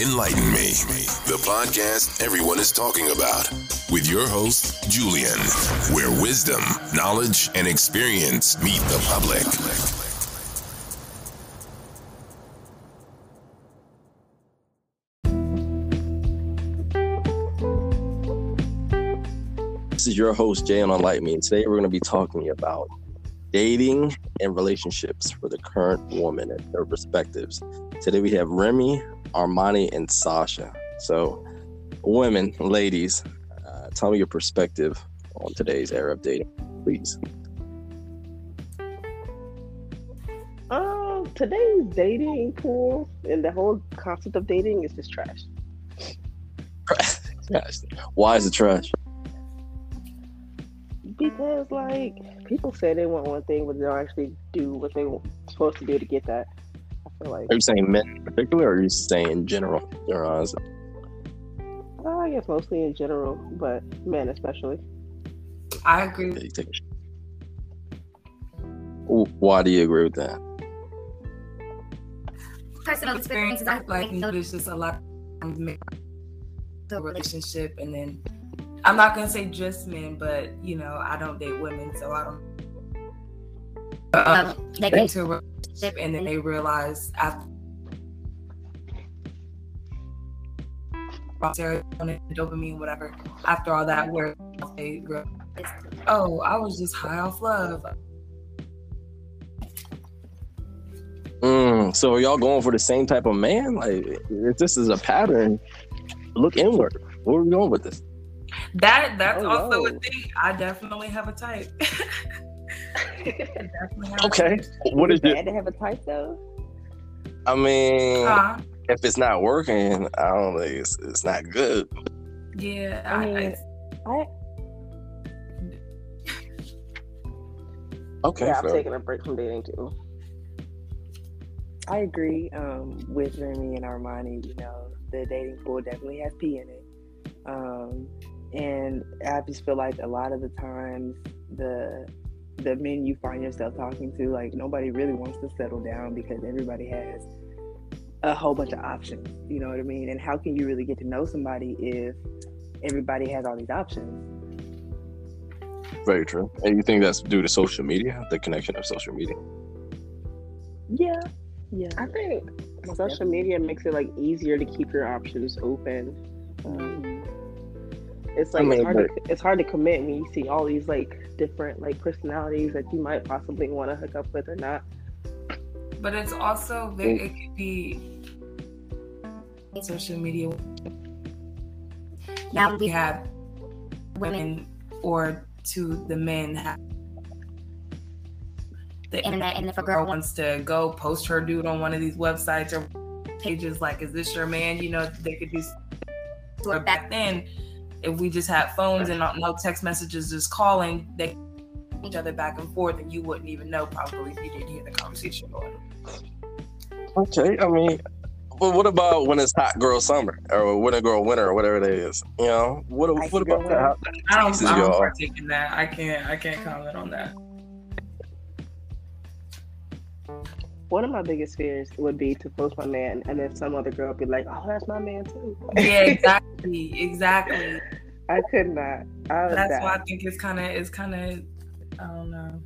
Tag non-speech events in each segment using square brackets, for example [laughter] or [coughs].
Enlighten Me, the podcast everyone is talking about, with your host, Julian, where wisdom, knowledge, and experience meet the public. This is your host, Jay on Enlighten Me, and today we're going to be talking about dating and relationships for the current woman and their perspectives. Today we have Remy, Armani, and Sasha. So, women, ladies, uh, tell me your perspective on today's era of dating, please. Um, today's dating pool and the whole concept of dating is just trash. [laughs] Why is it trash? Because like people say they want one thing, but they don't actually do what they were supposed to do to get that. I feel like. Are you saying men in particular, or are you saying in general? Your eyes. Uh, I guess mostly in general, but men especially. I agree. Yeah, you take a sh- Why do you agree with that? Personal experiences, I like notice just a lot of men, the relationship, and then I'm not gonna say just men, but you know, I don't date women, so I don't. Um, they get into a relationship and then they realize after serotonin, dopamine, whatever. After all that, where they realize, oh, I was just high off love. Mm, so are y'all going for the same type of man? Like, if this is a pattern, look inward. Where are we going with this? That that's Oh, also whoa. a thing. I definitely have a type. [laughs] I definitely have a Okay. type. What is it it? bad to have a type though? I mean, Uh, if it's not working, I don't think it's, it's not good. yeah, I I, mean, I, I Okay. yeah, I'm taking a break from dating too. I agree um, with Remy and Armani. You know, the dating pool definitely has pee in it, um, and I just feel like a lot of the times the the men you find yourself talking to, like nobody really wants to settle down because everybody has a whole bunch of options. You know what I mean? And how can you really get to know somebody if everybody has all these options? Very true. And you think that's due to social media, the connection of social media? Yeah, yeah. I think social media makes it like easier to keep your options open. Um, it's like I mean, it's hard to it's hard to commit when you see all these like different like personalities that you might possibly want to hook up with or not. but it's also very, it could be social media. Now we have women or to the men have the internet, and if a girl wants to go post her dude on one of these websites or pages, like, is this your man? You know, they could do. Or back then, if we just had phones and not, no text messages, just calling, they each other back and forth, and you wouldn't even know probably if you didn't hear the conversation going. Okay. I mean, but what about when it's hot girl summer or winter girl winter or whatever it is? You know, what, what about that? I don't, I don't y'all. partake in that. I can't. I can't comment on that. One of my biggest fears would be to post my man and then some other girl be like, "Oh, that's my man too." Yeah, [laughs] exactly, exactly. I could not. I That's die. why I think it's kind of, it's kind of, I don't know.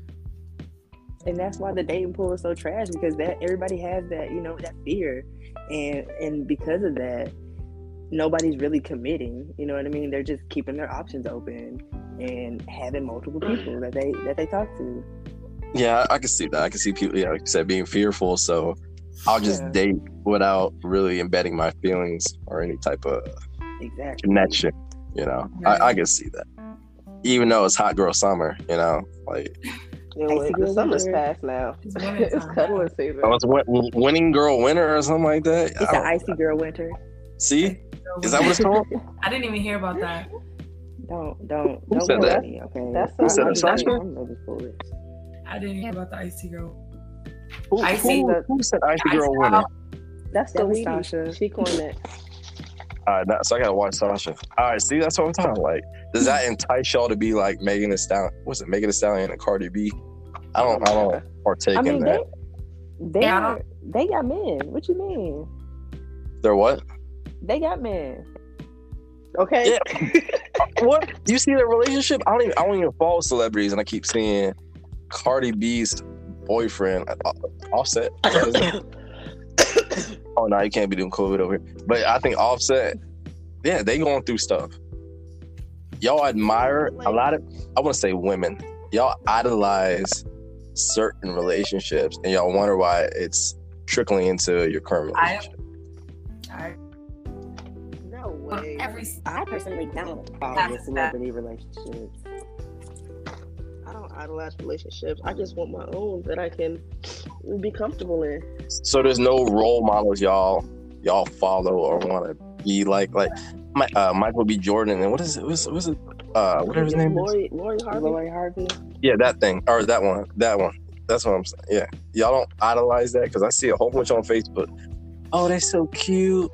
and that's why the dating pool is so trash because that everybody has that you know that fear and and because of that nobody's really committing you know what i mean they're just keeping their options open and having multiple people that they that they talk to Yeah, I can see that. I can see people, yeah, like you said, being fearful. So I'll just Yeah. date without really embedding my feelings or any type of exactly connection. You know, I, I can see that. Even though it's hot girl summer, you know, like You know, Icy the summer's winter. past now. It's winter [laughs] it's cuddling season. I was win- winning girl winter or something like that. it's I icy girl winter See, is that what it's called? [laughs] I didn't even hear about that. don't don't Who don't said that? me okay That's Who said I'm that, I didn't hear about the icy girl. Who, I who- see that- who said icy Icy girl girl. winter? That's the That. Sasha. She coined it. All right, now, so I gotta watch Sasha. All right, see, that's what I'm talking. Like, does that entice y'all to be like Megan Thee Stallion? What's it, Megan Thee Stallion and Cardi B? I don't, I don't partake I mean in that. they Yeah, I are, they got men what you mean They're what? They got men. Okay. [laughs] what you see their relationship? I don't even I don't even follow celebrities, and I keep seeing Cardi B's boyfriend uh, Offset. is that his name? oh no, you can't be doing COVID over here. But I think Offset, yeah, they going through stuff. Y'all admire a lot of I want to say women. Y'all idolize certain relationships, and y'all wonder why it's trickling into your current I- relationship. I, No way. every I personally don't follow That's the celebrity relationships. I don't idolize relationships. I just want my own that I can be comfortable in. So there's no role models y'all y'all follow or want to be like like my, uh, Michael B. Jordan and what is it? What's, what's it? Uh, whatever his name is. Lori, Lori Harvey. Lori Harvey. Yeah, that thing or that one. That one. That's what I'm saying. Yeah, y'all don't idolize that because I see a whole bunch on Facebook. Oh, they're so cute,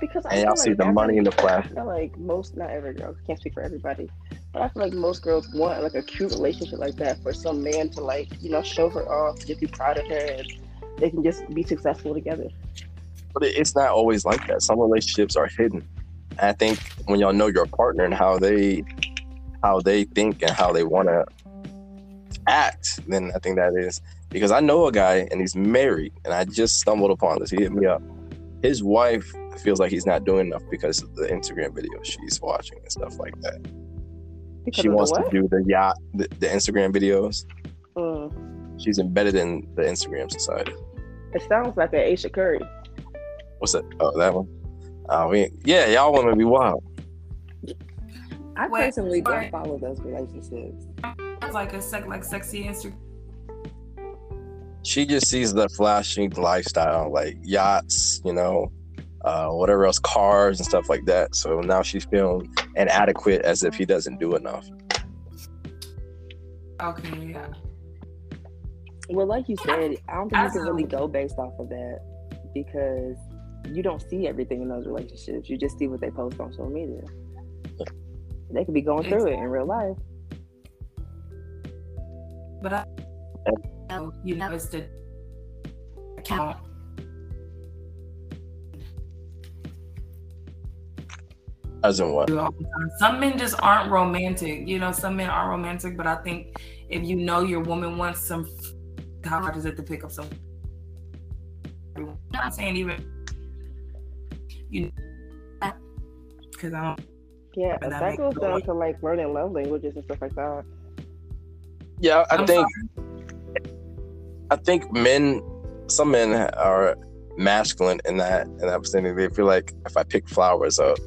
Because I and y'all feel see like the every- money in the flash. I feel like most, not every girl, can't speak for everybody, but I feel like most girls want like a cute relationship like that for some man to like, you know, show her off, just be proud of her, and they can just be successful together. But it's not always like that. Some relationships are hidden. And I think when y'all know your partner and how they how they think and how they want to act, then I think that is because I know a guy and he's married, and I just stumbled upon this. He hit me up. His wife feels like he's not doing enough because of the Instagram videos she's watching and stuff like that. Because she wants to do the yacht, the, the Instagram videos. Mm. She's embedded in the Instagram society. It sounds like an Ayesha Curry. What's that? Oh, that one. Uh, we, yeah, y'all women be wild. I Wait, personally don't wait. follow those relationships. it's like a sec like sexy Instagram. she just sees the flashing lifestyle, like yachts, you know, uh, whatever else, cars and stuff like that. So now she's feeling inadequate as if he doesn't do enough. Okay, yeah. Well, like you said, I don't think you can really go based off of that because you don't see everything in those relationships. You just see what they post on social media. They could be going through it in real life. But I you know it's the account. As in what? do all the time. Some men just aren't romantic. You know, some men aren't romantic, but I think if you know your woman wants some, how hard is it to pick up some? You know what I'm saying? Even you, because I don't. Yeah, that, that goes makes- down to like learning love languages and stuff like that. Yeah, I I'm think I think men, some men are masculine in that in that vicinity. They feel like if I pick flowers up,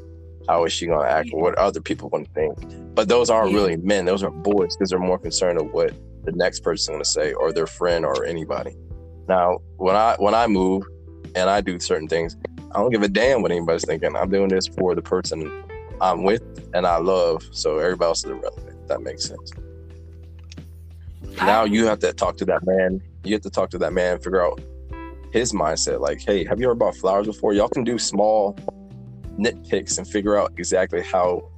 how is she gonna act? Or what other people gonna think? But those aren't Yeah. really men. Those are boys because they're more concerned of what the next person gonna say or their friend or anybody. Now, when I when I move and I do certain things, I don't give a damn what anybody's thinking. I'm doing this for the person I'm with and I love. So everybody else is irrelevant. That makes sense. Now you have to talk to that man. You have to talk to that man, figure out his mindset. Like, hey, have you ever bought flowers before? Y'all can do small nitpicks and figure out exactly how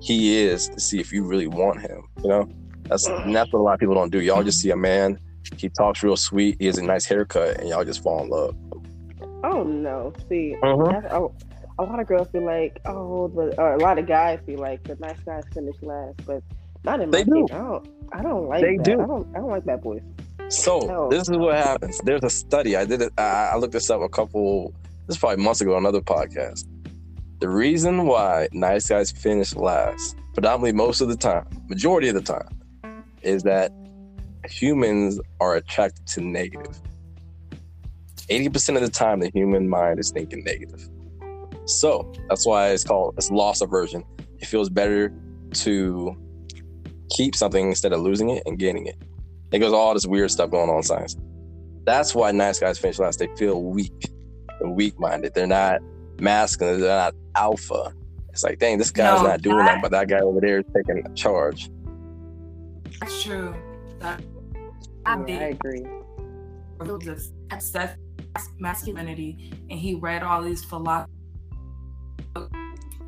he is to see if you really want him. You know, that's and that's what a lot of people don't do. Y'all just see a man, he talks real sweet, he has a nice haircut, and y'all just fall in love. Oh no! See, Mhm. that's, a, a lot of girls feel like, oh, the, or a lot of guys feel like the nice guys finish last, but not in my They do. case. I don't. I don't like They that. do. I don't. I don't like that boys. So No. this is what happens. There's a study. I did it. I, I looked this up a couple. This is probably months ago on another podcast. The reason why nice guys finish last, predominantly most of the time, majority of the time, is that humans are attracted to negative. Eighty percent of the time, the human mind is thinking negative. So that's why it's called it's loss aversion. It feels better to keep something instead of losing it and gaining it. It goes all this weird stuff going on in science. That's why nice guys finish last. They feel weak. Weak minded. They're not masculine. They're not alpha. It's like, dang, this guy's No, not doing that- that, but that guy over there is taking charge. That's true. That I Yeah, I agree. just obsessed masculinity, and he read all these philosophy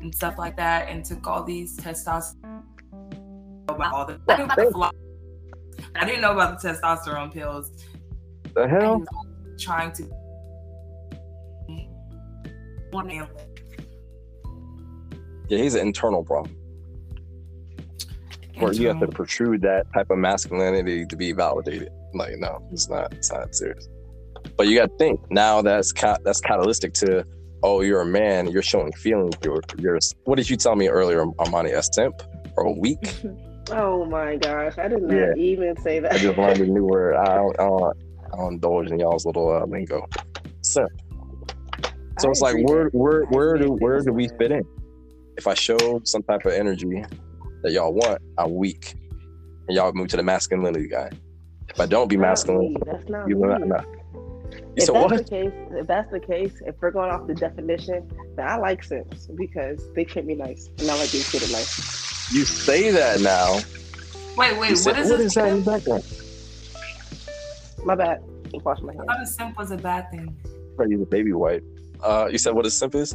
and stuff like that, and took all these testosterone. About all the, I, knew about the philo- I didn't know about the testosterone pills. The And he hell? was trying to one man. Yeah, he's an internal problem. Where you have to protrude that type of masculinity to be validated. Like, no, it's not. It's not serious. But you got to think now. That's ca- that's catalytic to. Oh, you're a man. You're showing feelings. You're, you're. What did you tell me earlier, Armani? A simp or a weak? [laughs] Oh my gosh, I did not Yeah. even say that. I just learned a new [laughs] word. I don't. I don't, I don't indulge in y'all's little uh, lingo. Simp. So I it's like where where where do masculinity where is do we fit in? If I show some type of energy that y'all want, I'm weak, and y'all move to the masculinity guy. If I don't be masculine, That's not you me. will not. not. You If said that's what? the case, if that's the case, if we're going off the definition, then I like simps because they treat me nice, and I like being treated nice. You say that now. Wait, You wait, said- what is what this? is that in the background? My bad. I'm washing my I hands. thought a simp was a bad thing. Probably use a baby wipe. Uh, you said what is simp is?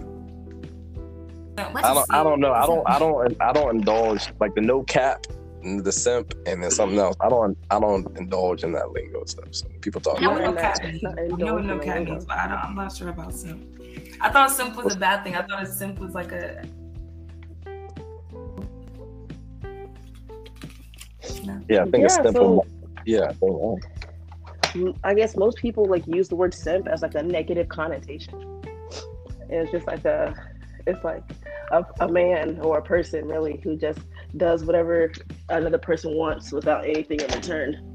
What's I a don't. I don't know. I don't. a- I don't. I don't indulge like the no cap, and the simp, and then something else. I don't. I don't indulge in that lingo stuff. So people talk. I know Not what no that- cat means. I know what no indulging cat lingo. means, but I don't, I'm not sure about simp. I thought simp was a bad thing. I thought a simp was like a. No. Yeah, I think it's Yeah, simple. so- yeah, I think, I guess most people like use the word simp as like a negative connotation. And it's just like a, it's like a, a man or a person really who just does whatever another person wants without anything in return.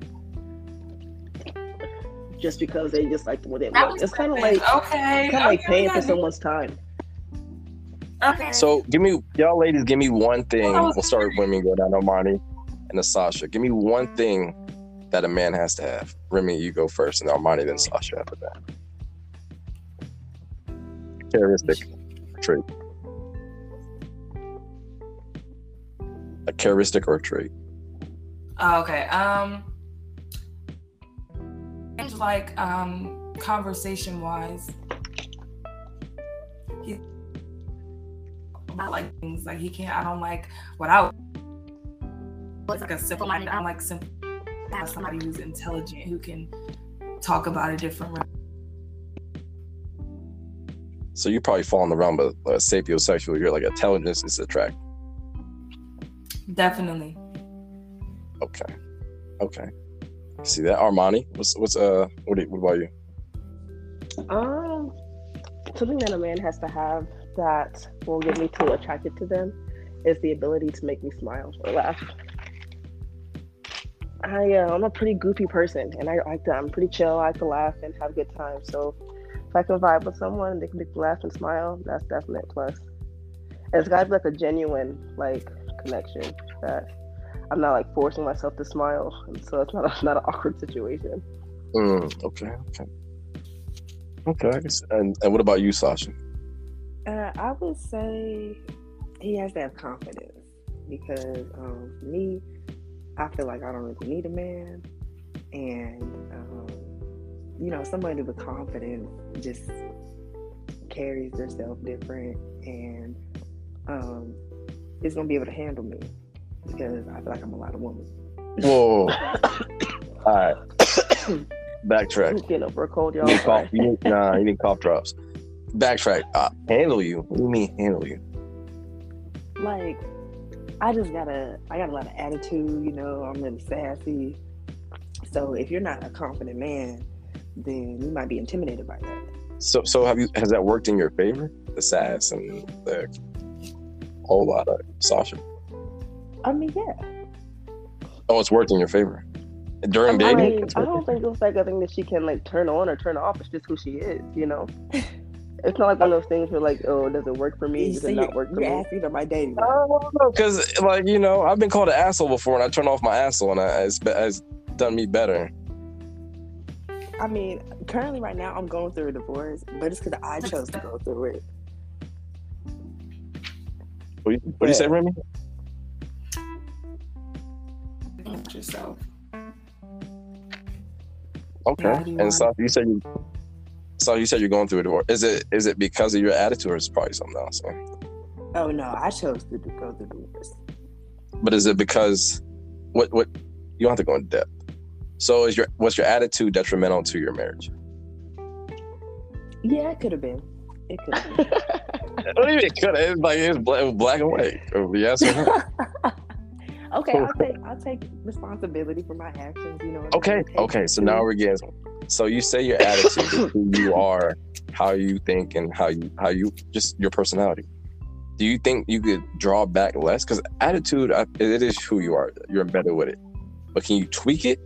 Just because they just like what they want. was It's kind of like okay. kind of like paying we for someone's time. Okay. So give me, y'all ladies, give me one thing. Oh, We'll start with women, go down to Marnie and to Sasha. Give me one thing that a man has to have. Remy, you go first, and Armani, then Sasha after that. Characteristic trait. A characteristic or trait. Oh, okay. Um, things like um, conversation wise, he I like things like he can't. I don't like what I. It's like a simple minded. I like simple. Somebody who's intelligent who can talk about a different. Way. So you probably fall in the realm of uh, sapiosexual. You're like intelligence is attract. Definitely. Okay. Okay. See that Armani? What's what's uh what, you- what about you? Um, something that a man has to have that will get me too attracted to them is the ability to make me smile or laugh. I uh, I'm a pretty goofy person, and I like to. I'm pretty chill. I like to laugh and have a good time. So if I can vibe with someone, and they can make me laugh and smile. That's definitely a plus. And it's got to be like a genuine like connection that I'm not like forcing myself to smile, and so it's not a, [laughs] not an awkward situation. Mm, okay. Okay. Okay. I guess. And and what about you, Sasha? Uh, I would say he has to have confidence because um, for me, I feel like I don't really need a man, and um, you know, somebody with confidence just carries themselves different, and um, is gonna be able to handle me because I feel like I'm a lot of woman. Whoa. [laughs] All right. Backtrack. Getting over a cold, You y'all. need cough. You need, nah, you need cough drops. Backtrack. Uh, handle you. What do you mean handle you? Like, I just got a, I got a lot of attitude. You know, I'm really sassy. So if you're not a confident man, then you might be intimidated by that. So so have you has that worked in your favor? The sass and the whole lot of Sasha. I mean, yeah. Oh, it's worked in your favor. During I, dating, mean, I don't think it's like a thing that she can like turn on or turn off. It's just who she is, you know. It's not like one of those things where like, oh, does it work for me? You Does see, it not work for me? asking about my dating. I don't cause like you know, I've been called an asshole before, and I turn off my asshole, and I, it's, it's done me better. I mean, currently right now I'm going through a divorce, but it's because I chose to go through it. What do you, what do you say, Remy? With yourself. Okay. Yeah, do you and so you said you, so you said you're going through a divorce. Is it is it because of your attitude, or is it probably something else? Oh no, I chose to go through divorce. But is it because what what you don't have to go in depth. So is your was your attitude detrimental to your marriage? Yeah, it could have been. It could have been. what do you mean? Could it's like it's black, black and white. Oh, yes or no? [laughs] okay, I'll take I'll take responsibility for my actions. You know. what I'm Okay, okay. So now we're getting. So you say your attitude, who you are, how you think, and how you how you just your personality. Do you think you could draw back less? Because attitude, it is who you are. You're embedded with it. But can you tweak it?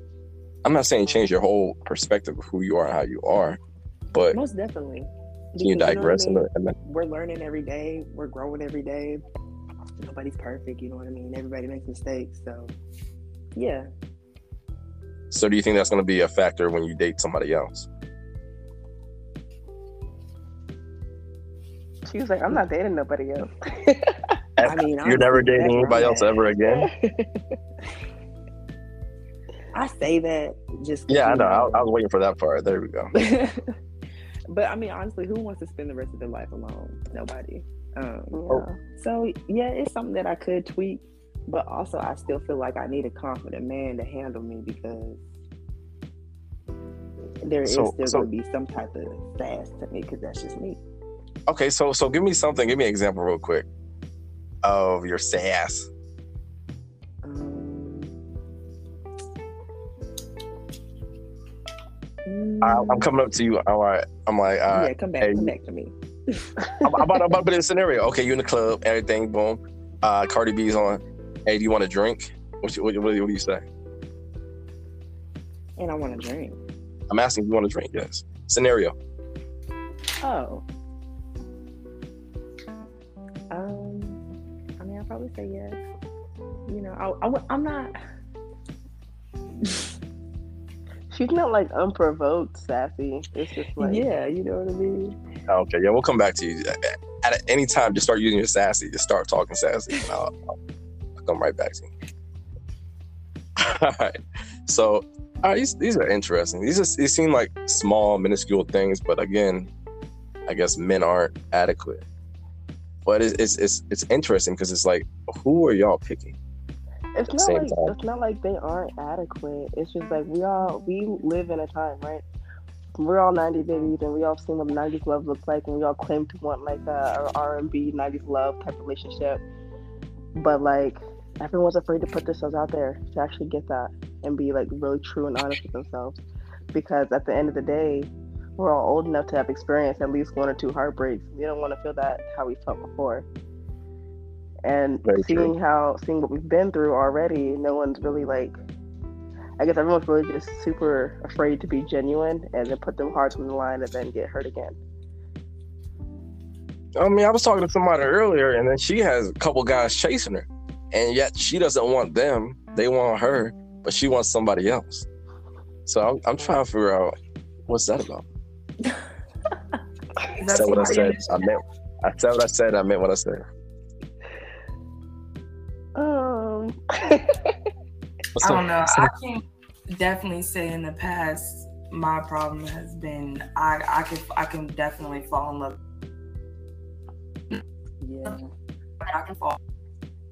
I'm not saying change your whole perspective of who you are and how you are, but most definitely. can you Because, know I digress in mean? the, in the We're learning every day. We're growing every day. Nobody's perfect. You know what I mean? Everybody makes mistakes. So, yeah. So do you think that's going to be a factor when you date somebody else? She was like, I'm not dating nobody else. [laughs] I mean, You're never dating anybody else ever again? [laughs] [laughs] I say that just Yeah, I know. I, I was waiting for that part. There we go. [laughs] but I mean, honestly, who wants to spend the rest of their life alone? Nobody. Um, Oh. So yeah, it's something that I could tweak, but also I still feel like I need a confident man to handle me because there is So- still so- going to be some type of sass to me because that's just me. Okay, so so give me something. Give me an example real quick of your sass. I, I'm coming up to you. All right. I'm like, all right. yeah, come back, hey, come back to me. [laughs] I'm, I'm about, I'm about to put in a scenario. Okay, you in the club, everything, boom. Uh, Cardi B's on. Hey, do you want a drink? What, you, what, what, what do you say? and I want to drink. I'm asking if you want a drink. Yes. Scenario. Oh. Um, I mean, I'll probably say yes. You know, I, I, I'm not. She's not like unprovoked sassy. It's just like yeah, you know what I mean. Okay, yeah, we'll come back to you. At any time, just start using your sassy. Just start talking sassy. And I'll, I'll, I'll come right back to you. [laughs] all right. So, all right, these, these are interesting. These are, these seem like small, minuscule things, but again, I guess men aren't adequate. But it's it's it's, it's interesting because it's like, who are y'all picking? It's not same like time. it's not like they aren't adequate. It's just like we all we live in a time, right? We're all '90s babies, and we all seen what '90s love looks like, and we all claim to want like a R&B '90s love type relationship. But like everyone's afraid to put themselves out there to actually get that and be like really true and honest with themselves, because at the end of the day, we're all old enough to have experienced at least one or two heartbreaks. We don't want to feel that how we felt before. And Very true. seeing how seeing what we've been through already, no one's really like I guess everyone's really just super afraid to be genuine and then put them hearts on the line and then get hurt again. I mean, I was talking to somebody earlier, and then she has a couple guys chasing her, and yet she doesn't want them; they want her, but she wants somebody else. So I'm, I'm trying to figure out what's that about. Is [laughs] I said what I said. I meant. I said what I said. I meant what I said. [laughs] I don't know. What's I up? can definitely say in the past, my problem has been I I can I can definitely fall in love. Yeah. I can fall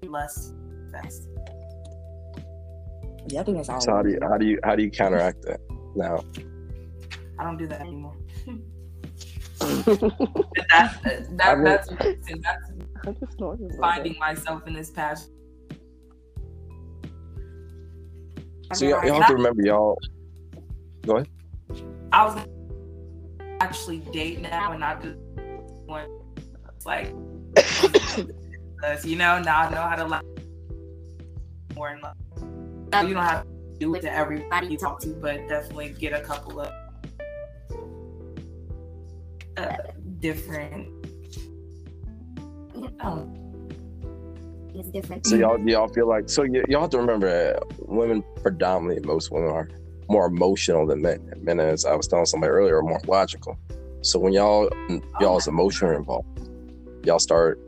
less fast. Yeah, I think that's all. So how do you how do you how do you counteract that now? I don't do that anymore. But [laughs] [laughs] that, that, I mean- that's that's I just snorted a little finding bit. myself in this past. So y'all, y'all have to remember, y'all. Go ahead. I was actually date now and not just one like you know now I know how to like more in love. You don't have to do it to everybody you talk to, but definitely get a couple of uh, different. Um, It's different. So y'all y'all feel like so y- y'all have to remember, uh, women predominantly most women are more emotional than men. Men, as I was telling somebody earlier, are more logical. So when y'all y'all's emotion are involved, y'all start.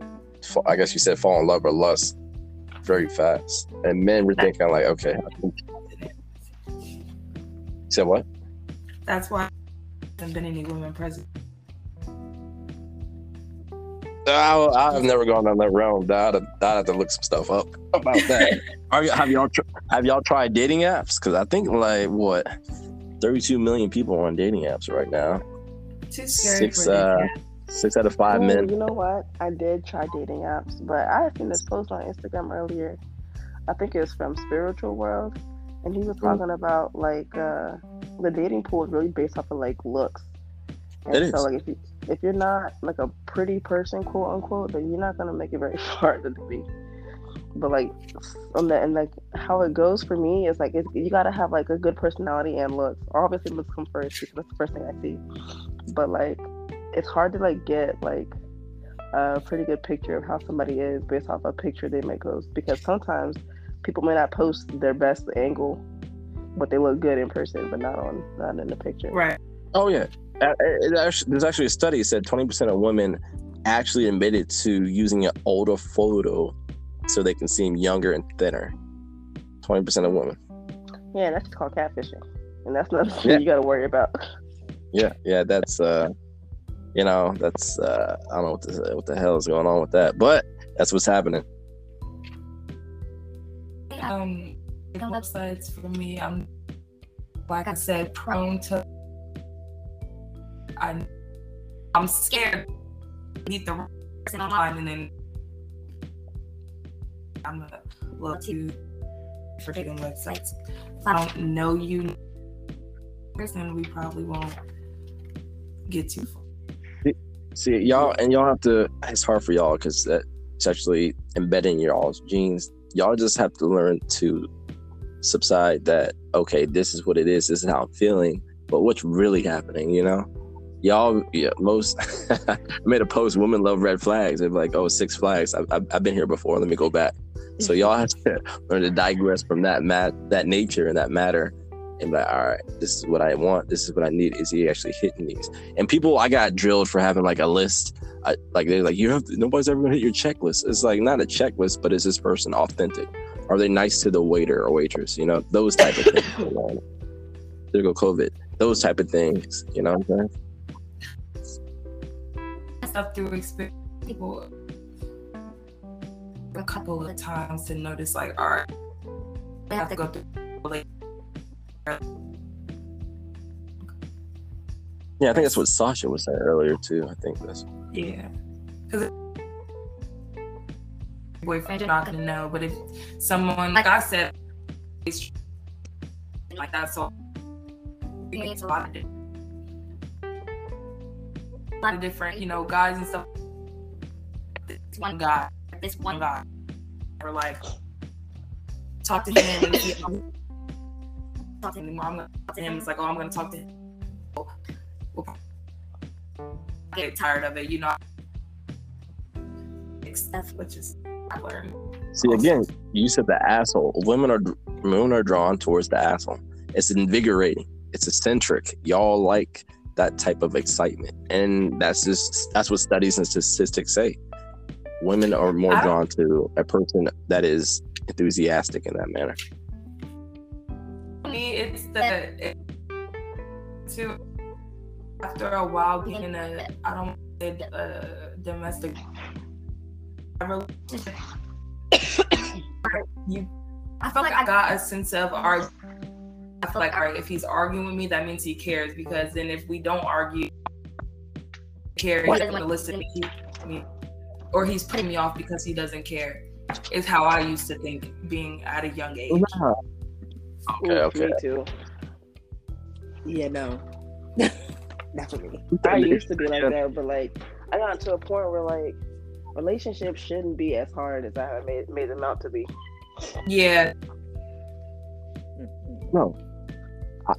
I guess you said fall in love or lust very fast, and men were thinking like, okay, I said what? that's why there haven't been any women present. I, I've never gone down that realm. I'd, I'd have to look some stuff up [laughs] about that. Are you, have y'all tr- have y'all tried dating apps? Because I think like what, thirty two million people are on dating apps right now. Too scary Six for uh, dating Six out of five Ooh, men. You know what? I did try dating apps, but I had seen this post on Instagram earlier. I think it was from Spiritual World, and he was Mm. talking about like uh, the dating pool is really based off of like looks. And It so is. like if you if you're not like a pretty person, quote unquote, then you're not gonna make it very [laughs] far to be. But like on the and like how it goes for me is like it, you gotta have like a good personality and looks. Obviously, looks come first because that's the first thing I see. But like it's hard to like get like a pretty good picture of how somebody is based off a picture they may post because sometimes people may not post their best angle, but they look good in person, but not on not in the picture. Right. Oh yeah. Uh, it actually, there's actually a study that said 20% of women actually admitted to using an older photo so they can seem younger and thinner. 20% of women. Yeah, that's called catfishing, and that's not something Yeah. you got to worry about. Yeah, yeah, that's uh you know, that's uh I don't know what the, what the hell is going on with that, but that's what's happening. Um, websites for me, I'm like I said, prone to. I, I'm scared to meet the person online, and then I'm a little too for dating websites. If I don't know you, person, we probably won't get too far. See, y'all and y'all have to it's hard for y'all cuz it's actually embedded in y'all's genes. Y'all just have to learn to subside that okay, this is what it is, this is how I'm feeling, but what's really happening, you know? Y'all, yeah, most [laughs] I made a post. Women love red flags. They're like, oh six flags. I've, I've, I've been here before. Let me go back." So mm-hmm. y'all [laughs] have to learn to digress from that mat, that nature and that matter, and be like, all right, this is what I want. This is what I need. Is he actually hitting these? And people, I got drilled for having like a list. I, like they're like, you have to, nobody's ever gonna hit your checklist. It's like not a checklist, but is this person authentic? Are they nice to the waiter or waitress? You know, those type of things. [laughs] There go COVID. Those type of things. You know what I'm saying? Stuff through experience people a couple of times to notice like all right they have to go through like Yeah, I think that's what Sasha was saying earlier too. I think that's yeah because boyfriend you're not gonna know but if someone like i said is like that's all. it's a lot of di- a lot of different you know guys and stuff this one guy this one guy or like talk to him and he, [coughs] talk to him. I'm gonna talk to him. It's like, oh, I'm gonna talk to him. We'll get tired of it, you know. Stuff which is I learned. See again, you said the asshole. Women are women are drawn towards the asshole. It's invigorating. It's eccentric. Y'all like that type of excitement, and that's just that's what studies and statistics say. Women are more drawn to a person that is enthusiastic in that manner. For me, it's the it, to after a while being in a I don't say a domestic relationship. [coughs] you, I felt like I got a sense of our. I feel like all right, if he's arguing with me, that means he cares because then if we don't argue, care, he's going to listen to me, me, or he's putting me off because he doesn't care. Is how I used to think, being at a young age. Okay, Ooh, okay. Me too. Yeah, no. [laughs] Not for me. I used to be like that, but like I got to a point where like relationships shouldn't be as hard as I made made them out to be. Yeah, No,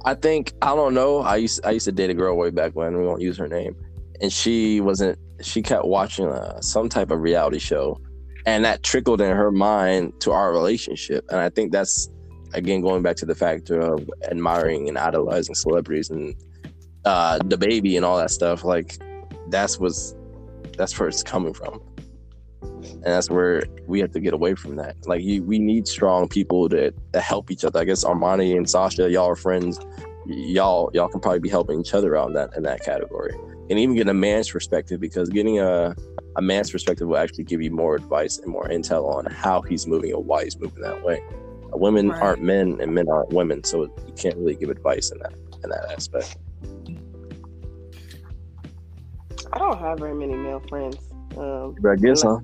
I- think I don't know. I used I used to date a girl way back when. We won't use her name, and she wasn't. She kept watching uh, some type of reality show, and that trickled in her mind to our relationship. And I think that's again going back to the factor of admiring and idolizing celebrities and uh, the baby and all that stuff. Like that's what's that's where it's coming from. And that's where we have to get away from that. Like you, we need strong people to, to help each other. I guess Armani and Sasha, y'all are friends. Y'all, y'all can probably be helping each other out in that in that category, and even get a man's perspective because getting a a man's perspective will actually give you more advice and more intel on how he's moving and why he's moving that way. Uh, Women Right. aren't men, and men aren't women, so you can't really give advice in that in that aspect. I don't have very many male friends. Um, I guess, huh?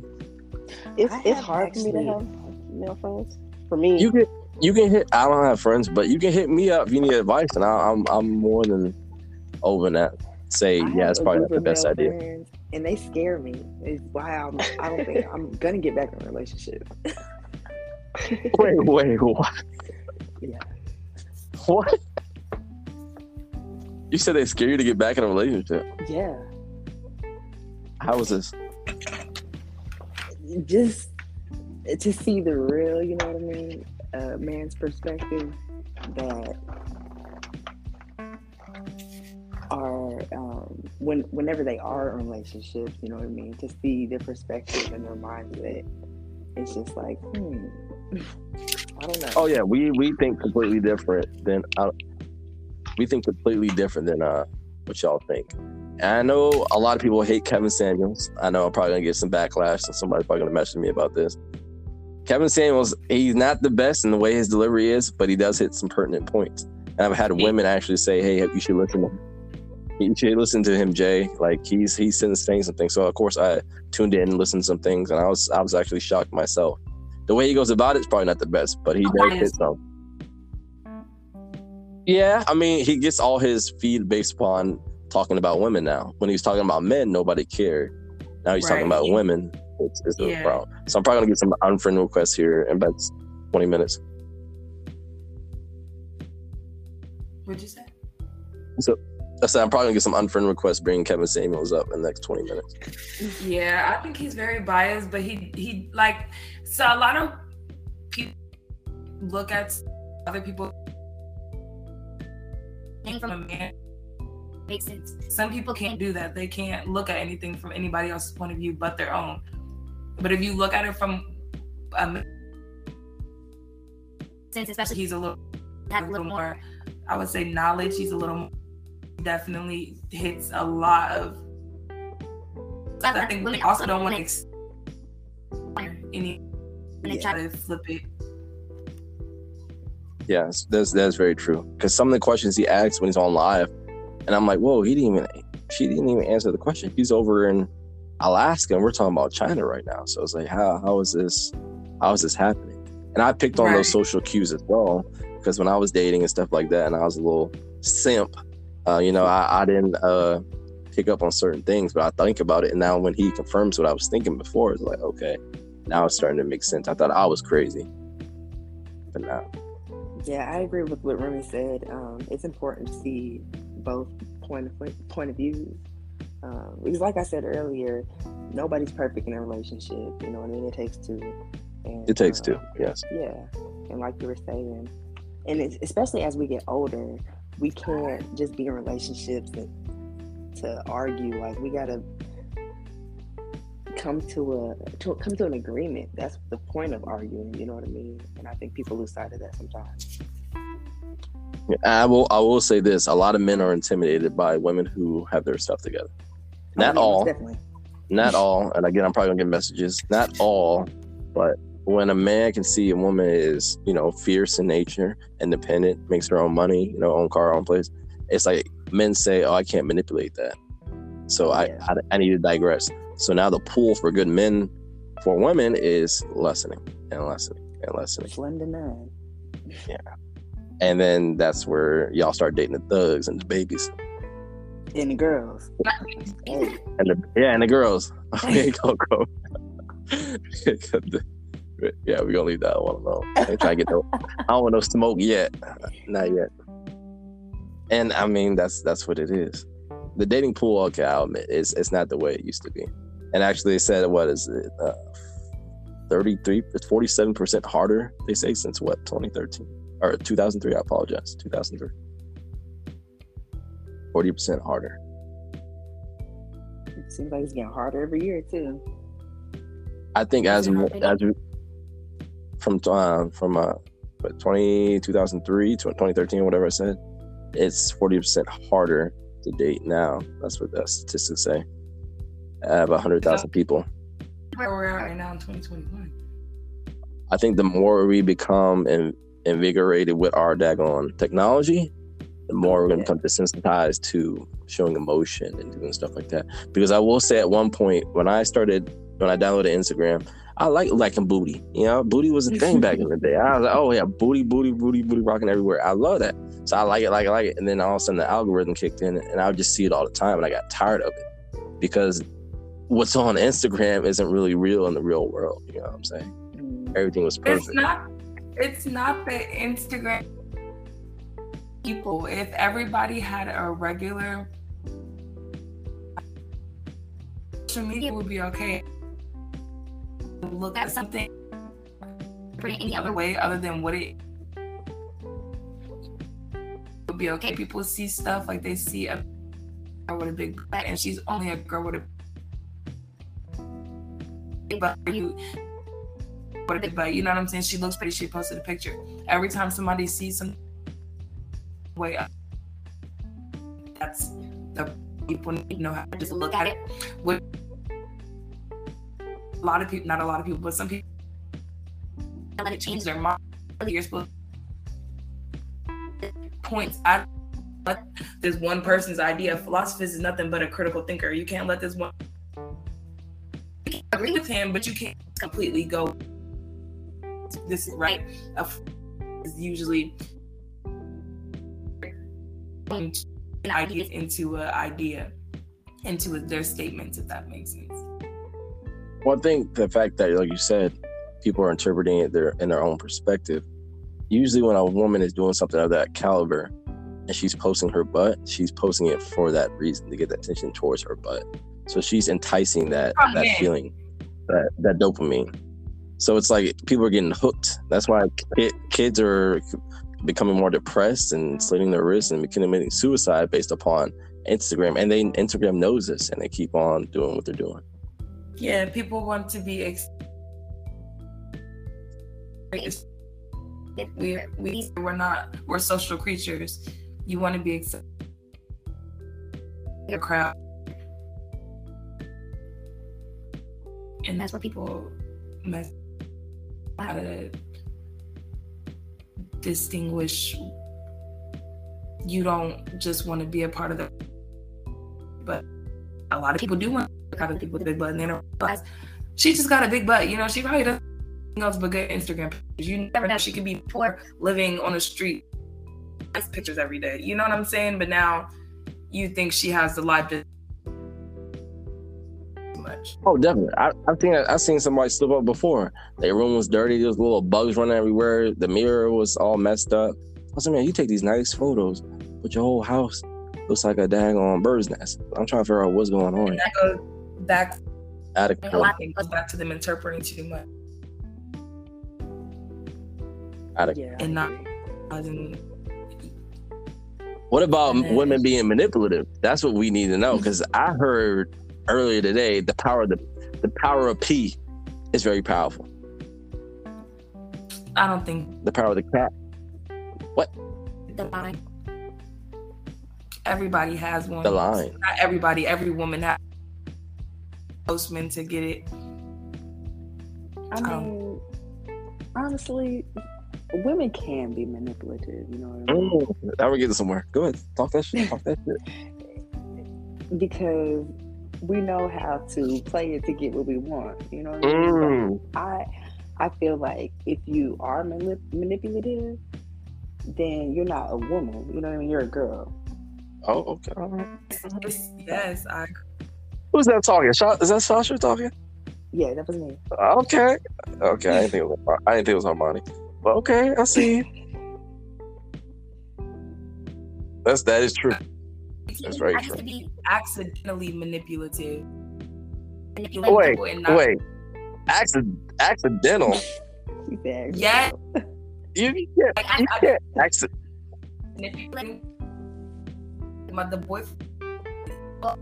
It's I it's hard for me to have male friends. For me, You can you can hit. I don't have friends, but you can hit me up if you need advice, and I, I'm I'm more than open that. Say I yeah, it's probably not the best idea. friends, and they scare me. It's why I'm, I don't think I'm gonna get back in a relationship. [laughs] Wait, wait, what? Yeah. What? You said they scare you to get back in a relationship. Yeah, How was this? Just to see the real, you know what I mean, uh, man's perspective that are um, when whenever they are in relationships, you know what I mean, to see their perspective and their mindset. It's just like, hmm, [laughs] I don't know. Oh yeah, we we think completely different than uh, we think completely different than uh what y'all think. And I know a lot of people hate Kevin Samuels. I know I'm probably gonna get some backlash, and somebody's probably gonna message me about this. Kevin Samuels, he's not the best in the way his delivery is, but he does hit some pertinent points. And I've had women actually say, "Hey, you should listen to you should listen to him, Jay. Like he's he's saying some things." So of course I tuned in and listened to some things, and I was I was actually shocked myself. The way he goes about it is probably not the best, but he does hit some. Yeah, I mean, he gets all his feed based upon talking about women now. When he was talking about men, nobody cared. Now he's talking about women. It's, it's a problem. So I'm probably gonna get some unfriend requests here in about 20 minutes. What'd you say? So I said I'm probably gonna get some unfriend requests bringing Kevin Samuels up in the next 20 minutes. Yeah, I think he's very biased, but he he like so a lot of people look at other people from a man. Makes sense. Some people can't do that. They can't look at anything from anybody else's point of view but their own. But if you look at it from um, Sense, especially he's a little have a little more I would say knowledge. He's a little more, definitely hits a lot of I think women also don't want to ex- any they try try to flip it. Yes, that's that's very true. Because some of the questions he asks when he's on live, and I'm like, whoa, he didn't even she didn't even answer the question. He's over in Alaska, and we're talking about China right now. So it's like, how how is this how is this happening? And I picked on Right. those social cues as well because when I was dating and stuff like that, and I was a little simp, uh, you know, I, I didn't uh, pick up on certain things, but I think about it, and now when he confirms what I was thinking before, it's like, okay, now it's starting to make sense. I thought I was crazy, but now. Yeah, I agree with what Remy said. Um, it's important to see both point of point of views. Um, because, like I said earlier, nobody's perfect in a relationship. You know what I mean? It takes two. And, It takes um, two, yes. Yeah, and like you were saying, and it's, especially as we get older, we can't just be in relationships to, to argue. Like we gotta come to a to come to an agreement. That's the point of arguing. You know what I mean? And I think people lose sight of that sometimes. I will. I will say this: a lot of men are intimidated by women who have their stuff together. Not Oh, yeah, all, definitely. not all. And again, I'm probably gonna get messages. Not all, but when a man can see a woman is, you know, fierce in nature, independent, makes her own money, you know, own car, own place, it's like men say, "Oh, I can't manipulate that." So I, Yeah. I, I need to digress. So now the pool for good men, for women, is lessening and lessening and lessening. Slim to none. And then that's where y'all start dating the thugs and the babies. And the girls. Hey, And the yeah, and the girls. [laughs] [laughs] Okay, go go. [laughs] yeah, we're gonna leave that one alone. I ain't trying to get no I don't want no smoke yet. Not yet. And I mean that's that's what it is. The dating pool, okay, I'll admit, it's it's not the way it used to be. And actually they said what is it? Uh 33 it's 47% harder, they say, since what, 2013? Or 2003, I apologize. 2003. 40% harder. it seems like it's getting harder every year too. I think as as we, from uh, from uh, what, 20, 2003 to 2013, whatever I said, it's 40% harder to date now. That's what the statistics say. I have 100,000 people. Where we're at right now in 2021. I think the more we become in, invigorated with our daggone technology, the more we're going to become desensitized to showing emotion and doing stuff like that. Because I will say at one point when I started when I downloaded Instagram, I like liking booty. You know, booty was a thing back in the day. I was like, oh yeah, booty, booty, booty, booty rocking everywhere. I love that. So I like it, like it, like it. And then all of a sudden the algorithm kicked in and I would just see it all the time and I got tired of it. Because what's on Instagram isn't really real in the real world. You know what I'm saying? Mm. Everything was perfect. It's not. It's not the Instagram people. If everybody had a regular social media, would be okay. Look at something any other way other than what it would be okay. People see stuff like they see a girl with a big butt, and she's only a girl with a butt. You big butt. You know what I'm saying? She looks pretty. She posted a picture. Every time somebody sees some way up, that's the people need to know how to just look at it. With a lot of people, not a lot of people, but some people let it change their mind. You're supposed points out this one person's idea. Philosophist is nothing but a critical thinker. You can't let this one agree with him, but you can't completely go this is right. Is usually an idea into an idea, into a, their statements, if that makes sense. Well, I think the fact that, like you said, people are interpreting it their in their own perspective. Usually, when a woman is doing something of that caliber and she's posting her butt, she's posting it for that reason to get that attention towards her butt. So she's enticing that Oh, that man. feeling, that that dopamine. So it's like people are getting hooked. That's why kids are becoming more depressed and slitting their wrists and committing suicide based upon Instagram. And they Instagram knows this, and they keep on doing what they're doing. Yeah, people want to be. Ex- we we we're not we're social creatures. You want to be accepted. A crowd, and that's what people mess how to distinguish. You don't just want to be a part of the, but a lot of people do want to a of people with a big butt, and they don't realize she just got a big butt. You know, she probably doesn't else but good Instagram pictures. You never know she could be poor living on the street. Nice pictures every day. You know what I'm saying? But now you think she has the life much. Oh, definitely. I, I think I, I've seen somebody slip up before. Their room was dirty. There was little bugs running everywhere. The mirror was all messed up. I was like, man, you take these nice photos, but your whole house looks like a daggone bird's nest. I'm trying to figure out what's going on. And that goes back Adequate. it goes back to them interpreting too much Adequate. Yeah. And not. What about women being manipulative? That's what we need to know. Because I heard earlier today the power of the the power of P is very powerful. I don't think The power of the cat. What? The line. everybody has one. The line. Not everybody, every woman has postman to get it. I Um, mean, honestly, women can be manipulative. You know what I mean? Mm, now we're getting somewhere. Go ahead. Talk that shit. Talk that shit. [laughs] Because we know how to play it to get what we want. You know what I mean? Mm. I I feel like if you are manip- manipulative, then you're not a woman. You know what I mean? You're a girl. Oh, okay. All right. Yes, I Who's that talking? Sha- Is that Sasha talking? Yeah, that was me. Okay. Okay. I didn't think it was. I didn't think it was Armani. But okay, I see. [laughs] That's that is true. That's very I used true. to be accidentally manipulative. manipulated. Wait, and not- wait. Accident, [laughs] accidental. Yeah. You, you can't. Like, I, You I, can't. [laughs] Accident. manipulating my the boyfriend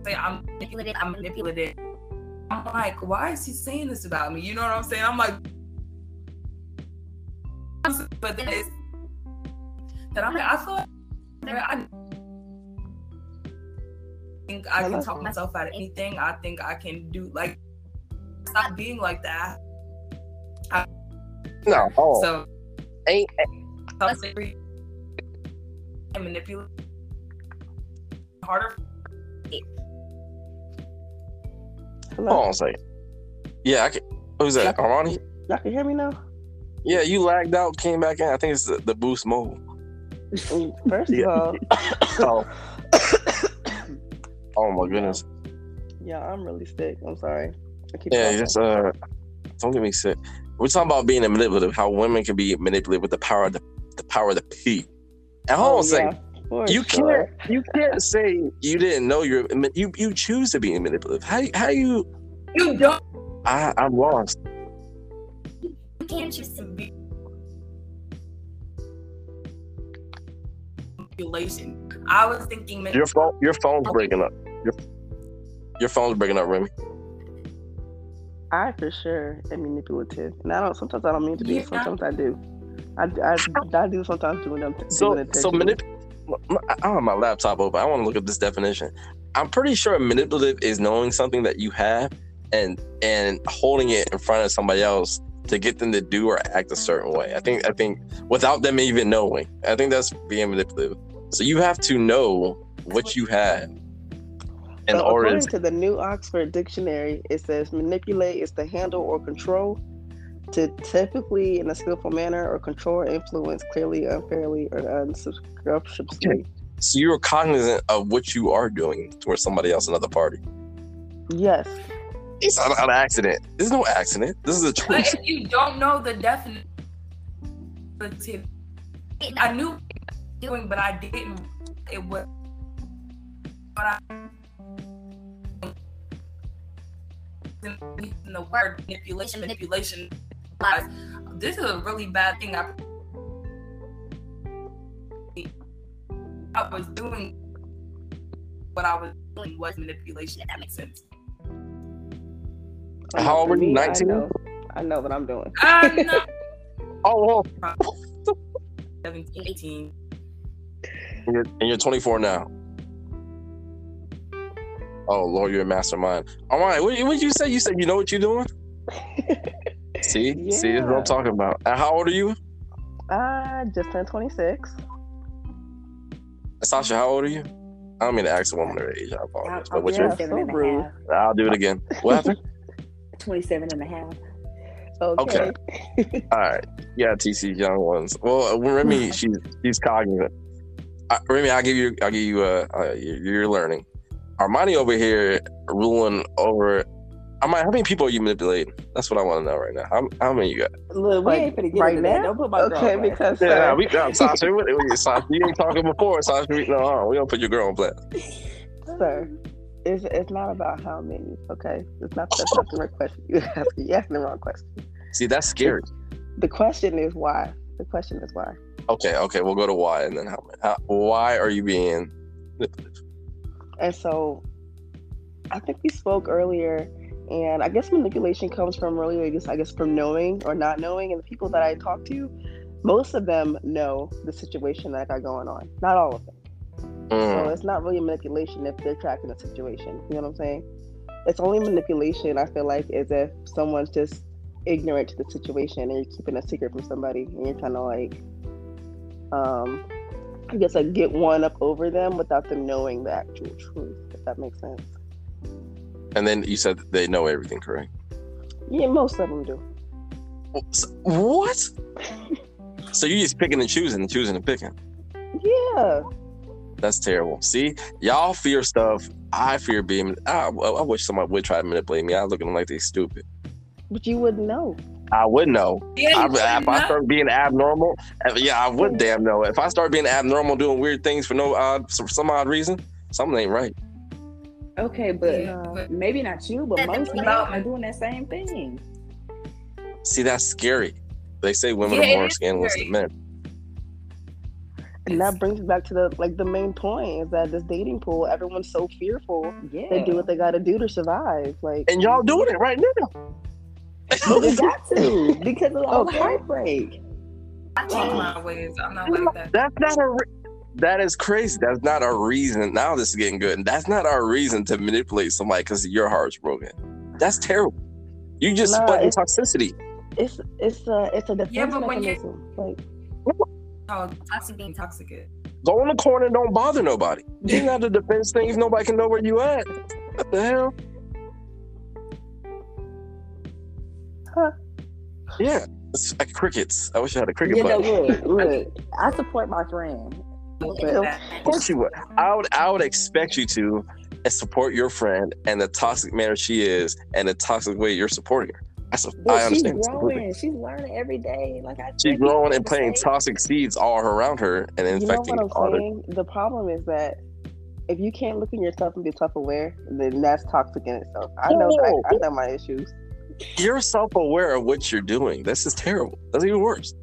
say I'm manipulated, I'm manipulated. I'm like, why is he saying this about me? You know what I'm saying? I'm like, but then it's that I'm like, I feel like I think I can talk myself out of anything. I think I can do like stop being like that. No. Oh, So ain't I'm manipulative. harder. Hold on a second. Yeah, I can. Who's that? Armani? Y'all can hear me now? Yeah, you lagged out, came back in. I think it's the, the Boost Mobile. Mm, First Yeah. of all, [laughs] Oh. Oh my goodness. yeah, I'm really sick. I'm sorry. I keep Yeah, just uh, don't get me sick. We're talking about being manipulative. How women can be manipulative with the power of the, the power of the P. And hold on a second. Oh, yeah, You sure. can't you can't say you didn't know you're you you choose to be manipulative. How how you You don't I I'm lost. You can't choose to be manipulation. I was thinking Your phone your phone's breaking up. Your your phone's breaking up, Remy. I for sure am manipulative, and I don't. Sometimes I don't mean to be. Yeah. Sometimes I do. I, I, I do sometimes doing them. So doing it so intentionally. manip- I don't have my laptop open. I want to look up this definition. I'm pretty sure manipulative is knowing something that you have and and holding it in front of somebody else to get them to do or act a certain way. I think I think without them even knowing. I think that's being manipulative. So you have to know what you have in So according to to the New Oxford Dictionary, it says manipulate is to handle or control, to typically in a skillful manner or control or influence clearly, unfairly, or unsubscriptionally. so you're cognizant of what you are doing towards somebody else, another party. Yes. It's not an accident. There's no accident. This is a But choice. if you don't know the definition, I knew doing, but I didn't. It was. But I. In the word manipulation, manipulation. guys, This is a really bad thing. I. I was doing what I was doing was manipulation. If that makes sense. I How old for were you, me, I 19? know, I know what I'm doing. I'm not [laughs] oh, oh, 17, 18. and you're, and you're 24 now. Oh Lord, you're a mastermind. All right, what what did you say? You said you know what you're doing. [laughs] See, see, this is what I'm talking about. And how old are you, I just turned 26. Sasha? How old are you? I don't mean to ask a woman her age. I apologize. But what's yeah. your? 27 and so a rude. half. I'll do it again. What happened? [laughs] 27 and a half. Okay. [laughs] All right. Yeah, TC young ones. Well, Remy, she's she's cognizant. Uh, Remy, I'll give you, I'll give you. Uh, uh you're, you're learning. Armani over here ruling over. Armani, how many people are you manipulating? That's what I want to know right now. How, how many you got? Look, we Like, ain't finna get right into that. now? Don't put my girl Okay, on because Yeah, nah, we no, Sasha, we, we, Sasha, you ain't talking before, Sasha. We, no, uh, we gonna put your girl on blast. sir, it's, it's not about how many. Okay, it's not that's not the right question. [laughs] You asked you asked the wrong question. See, that's scary. The question is why. The question is why. Okay, okay, we'll go to why and then how. how why are you being? And so, I think we spoke earlier, and I guess manipulation comes from really, I guess, I guess from knowing or not knowing. And the people that I talk to, most of them know the situation that I got going on. Not all of them. So Mm, it's not really manipulation if they're tracking the situation. You know what I'm saying? It's only manipulation. I feel like is if someone's just ignorant to the situation and you're keeping a secret from somebody and you're trying to like, um, I guess like get one up over them without them knowing the actual truth. If that makes sense. and then you said they know everything, correct? Yeah, most of them do. What? so you're just picking and choosing and choosing and picking. Yeah. That's terrible. See, y'all fear stuff. I fear being. I, I wish somebody would try to manipulate me. I look at them like they stupid. But you wouldn't know. I would know. Yeah, I, you if I know? start being abnormal, uh, yeah, I would damn know. If I start being abnormal, doing weird things for no odd, for some odd reason, something ain't right. Okay, but Yeah, but- maybe not you, but most men about- are doing that same thing. See, that's scary. They say women Yeah, are more scandalous scary. than men. And that brings me back to the like the main point is that this dating pool, everyone's so fearful. Yeah. They do what they got to do to survive. Like, And y'all doing it right now. But we [laughs] got to because of all Okay. heartbreak. I change my ways. I'm not like that. That's not a. Re- that is crazy. That's not a reason. Now this is getting good. That's not our reason to manipulate somebody because your heart's broken. That's terrible. You just Nah, spread it's- toxicity. it's it's a it's a defense Yeah, but when you- mechanism. Like, How toxic being toxic is. Go in the corner don't bother nobody. You ain't [laughs] got to defense things. Nobody can know where you at. What the hell? Yeah, it's like crickets. I wish I had a cricket You know, button. look, look. I support my friend. Of course you would. I would. I would expect you to support your friend and the toxic manner she is and the toxic way you're supporting her. That's a, but I she's understand. this completely. growing. She's learning every day. Like I She's growing and people planting toxic seeds all around her and You know infecting what I'm others. saying? The problem is that if you can't look in yourself and be self-aware, then that's toxic in itself. I know. No. I, I know my issues. You're self-aware of what you're doing. This is terrible. That's even worse.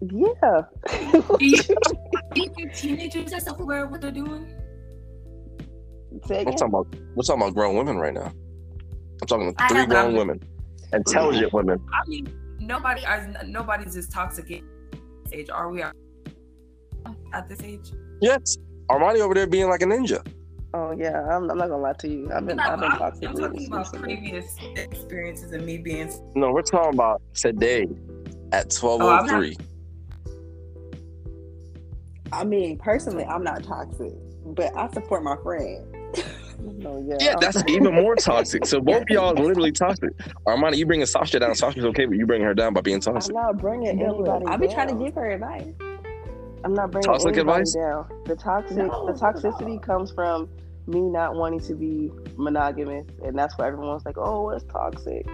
Yeah. Do you, do you teenagers are self-aware of what they're doing? Say I'm again. talking about. We're talking about grown women right now. I'm talking about three grown women, intelligent women. I mean, nobody are nobody's as toxic at this age. Are we? At this age? Yes, Armani over there being like a ninja. Oh yeah, I'm, I'm not gonna lie to you. I've been I've been I'm, toxic. I'm talking about recently. previous experiences of me being. No, we're talking about today at Oh, not- 12:03. I mean, personally, I'm not toxic, but I support my friend. [laughs] No, yeah. Yeah, that's even more [laughs] toxic. So both of y'all are literally toxic. Armani, you bringing Sasha down. Sasha's okay, but you bring her down by being I'm toxic. not bringing anybody. I be trying to give her advice. I'm not bringing Toxic advice? down. The toxic, No. the toxicity comes from me not wanting to be monogamous, and that's why everyone's like, "Oh, it's toxic."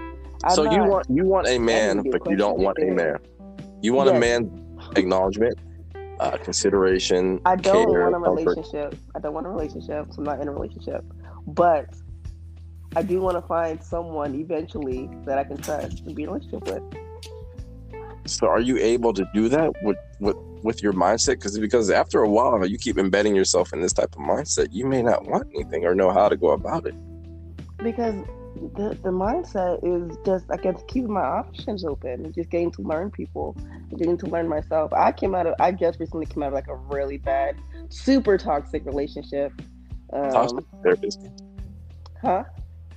I'm So you want you want a man, but you don't want a man. You want a Yes. man acknowledgement, uh, consideration. I don't care, want a comfort. relationship. I don't want a relationship, so I'm not in a relationship. But I do want to find someone eventually that I can trust and be in a relationship with. So are you able to do that with with, with your mindset? Because because after a while you keep embedding yourself in this type of mindset, you may not want anything or know how to go about it. Because the, the mindset is just, I guess, keeping my options open and just getting to learn people, getting to learn myself. I came out of, I just recently came out of like a really bad, super toxic relationship. Um, Toxic. Is. Huh?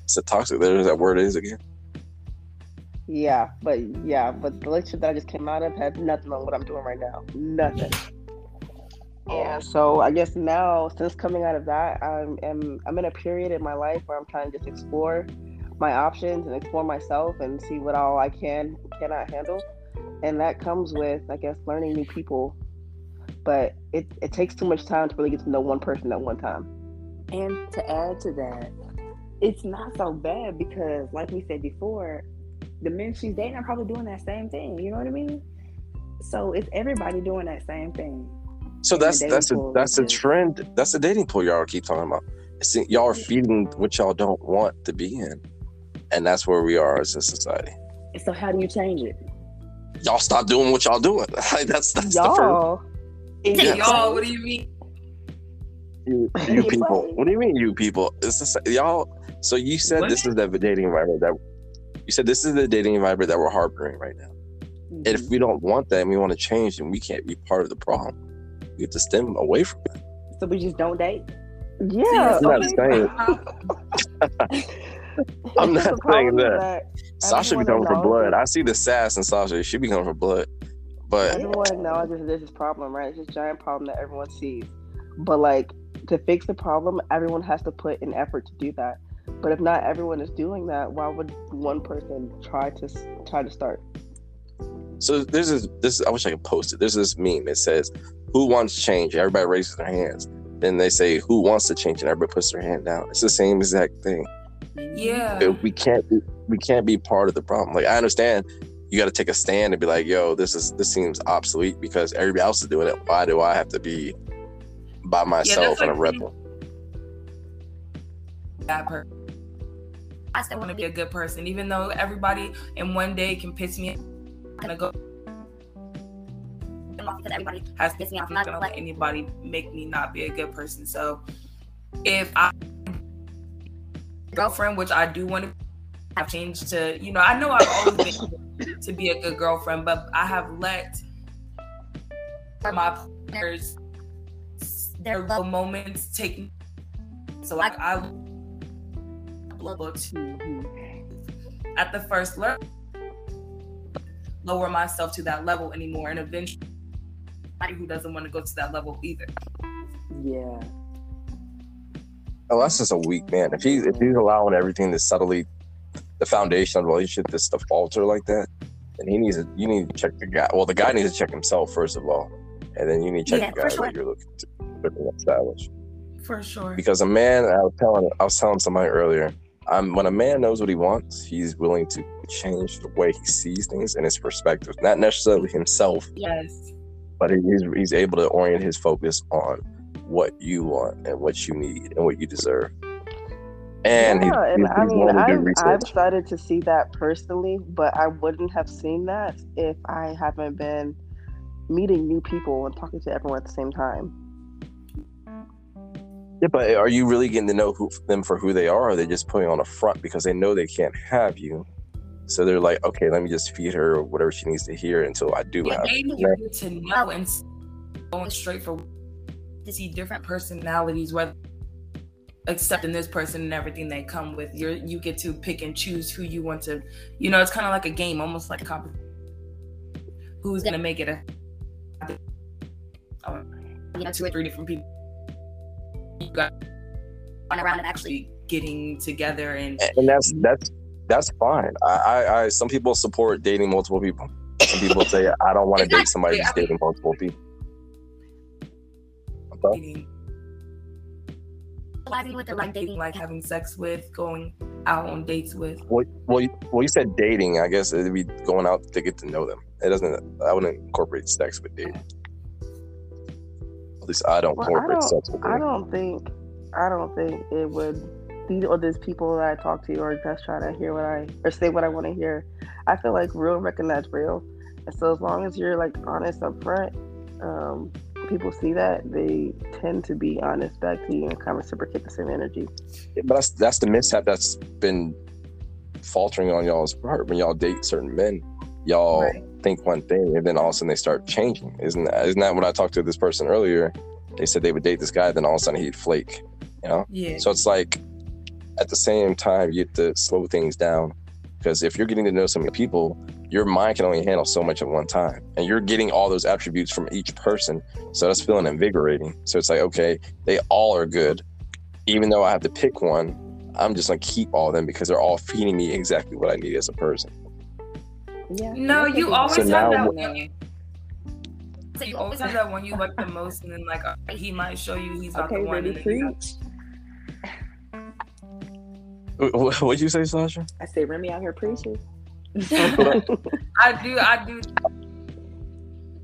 It's a toxic. There's that word is again. Yeah, but yeah, but the relationship that I just came out of had nothing on what I'm doing right now. Nothing. Yeah. Um, so I guess now, since coming out of that, I'm am I'm in a period in my life where I'm trying to just explore my options and explore myself and see what all I can cannot handle. And that comes with, I guess, learning new people. But it, it takes too much time to really get to know one person at one time. And to add to that, it's not so bad because, like we said before, the men she's dating are probably doing that same thing. You know what I mean? So it's everybody doing that same thing. So In that's dating that's a that's a trend. That's a dating pool y'all keep talking about. It's, y'all are feeding what y'all don't want to be in, and that's where we are as a society. So how do you change it? Y'all stop doing what y'all doing. [laughs] Like, that's that's the first. Y'all, Yeah. Y'all, what do you mean? You, you [laughs] people. What do you mean, you people? It's just, y'all. So you said this is the dating environment that you said this is the dating environment that we're harboring right now. And Mm-hmm. if we don't want that and we want to change, then we can't be part of the problem. We have to stem away from it. So we just don't date. yeah. I'm not okay. saying. [laughs] I'm not the saying that. that Sasha be everyone coming for blood. I see the sass in Sasha. She be coming for blood. But Everyone acknowledges there's this problem, right? It's this giant problem that everyone sees. But like to fix the problem, everyone has to put an effort to do that. But if not everyone is doing that, why would one person try to try to start? so there's this. This I wish I could post it. There's this meme. It says, "Who wants change?" Everybody raises their hands. Then they say, "Who wants to change?" And everybody puts their hand down. It's the same exact thing. Yeah. we can't be, we can't be part of the problem. Like I understand you got to take a stand and be like, "Yo, this is this seems obsolete because everybody else is doing it. Why do I have to be by myself and a rebel?" That person. I still want to be a good person, even though everybody in one day can piss me. I'm gonna go. because everybody has pissed me off. I'm not gonna let anybody make me not be a good person. So if I girlfriend, which I do want to have changed to, you know, I know I've always been [coughs] to be a good girlfriend, but I have let my partners their low moments take. So like I look mm-hmm. to at the first level lower myself to that level anymore, and eventually who doesn't want to go to that level either. Yeah. Oh, that's just a weak man. If he if he's allowing everything to subtly, the foundation of the relationship just to falter like that, then he needs to. You need to check the guy. Well, the guy needs to check himself first of all, and then you need to check Yeah, the guy sure. that you're looking looking to establish. For sure. Because a man, I was telling I was telling somebody earlier, um, when a man knows what he wants, he's willing to change the way he sees things and his perspective. Not necessarily himself, Yes. but he's he's able to orient his focus on what you want and what you need and what you deserve. And he's, yeah, and he's, I mean, willing to do I've, I've started to see that personally, but I wouldn't have seen that if I haven't been meeting new people and talking to everyone at the same time. Yeah, but are you really getting to know who, them for who they are? Or are they just putting on a front because they know they can't have you? So they're like, okay, let me just feed her whatever she needs to hear until I do Yeah, have. they her. need you to know and going straight for to see different personalities, whether accepting this person and everything they come with. You're you get to pick and choose who you want to. You know, it's kind of like a game, almost like a competition. Who's gonna make it a? Oh, you know, two or three different people. You got One around and actually. actually getting together and and that's that's that's fine. I, I, I some people support dating multiple people. Some people say [laughs] I don't want to date somebody who's dating multiple people. Okay. dating, Realizing what they're like dating. like having sex with, going out on dates with. Well, well, you, well, you said dating. I guess it'd be going out to get to know them. It doesn't. I wouldn't incorporate sex with dating. At least I don't Well, I don't- I don't think, I don't think it would. These or these people that I talk to are just trying to hear what I or say what I want to hear. I feel like real recognize real, and so as long as you're like honest up front, um, people see that they tend to be honest back to you and kind of reciprocate the same energy. But that's that's the mishap that's been faltering on y'all's part when y'all date certain men. Y'all Right. Think one thing, and then all of a sudden they start changing. Isn't that, isn't that when I talked to this person earlier? They said they would date this guy, then all of a sudden he'd flake. You know. Yeah. So it's like at the same time you have to slow things down because if you're getting to know so many people, your mind can only handle so much at one time, and you're getting all those attributes from each person. So that's feeling invigorating. So it's like okay, they all are good, even though I have to pick one. I'm just gonna keep all of them because they're all feeding me exactly what I need as a person. Yeah. No, you always So have now- that one. You, So you always have that one you like the most, and then like uh, he might show you he's not Okay, the one. ready And you preach. What'd you say, Sasha? I say Remy out here preaching. [laughs] I do, I do.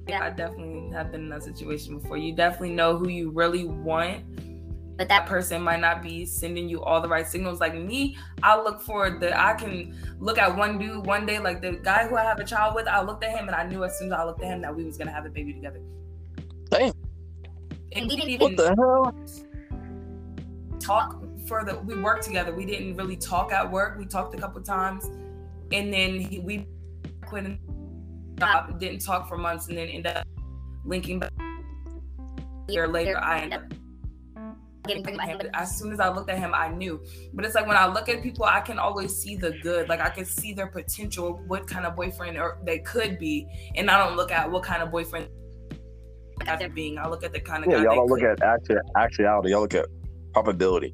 Yeah, I definitely have been in that situation before. You definitely know who you really want. But That that person might not be sending you all the right signals. Like me, I look for the. I can look at one dude one day, like the guy who I have a child with. I looked at him and I knew as soon as I looked at him that we was gonna have a baby together. Damn. And we didn't What even the hell? talk for the. We worked together. We didn't really talk at work. We talked a couple times, and then he, we quit and job, didn't talk for months, and then ended up linking back. A year later, I ended up getting pregnant by him. As soon as I looked at him, I knew. But it's like when I look at people, I can always see the good. Like I can see their potential, what kind of boyfriend or they could be, and I don't look at what kind of boyfriend they're being. I look at the kind of Yeah, guy y'all don't look could- at actu- actuality. Y'all look at probability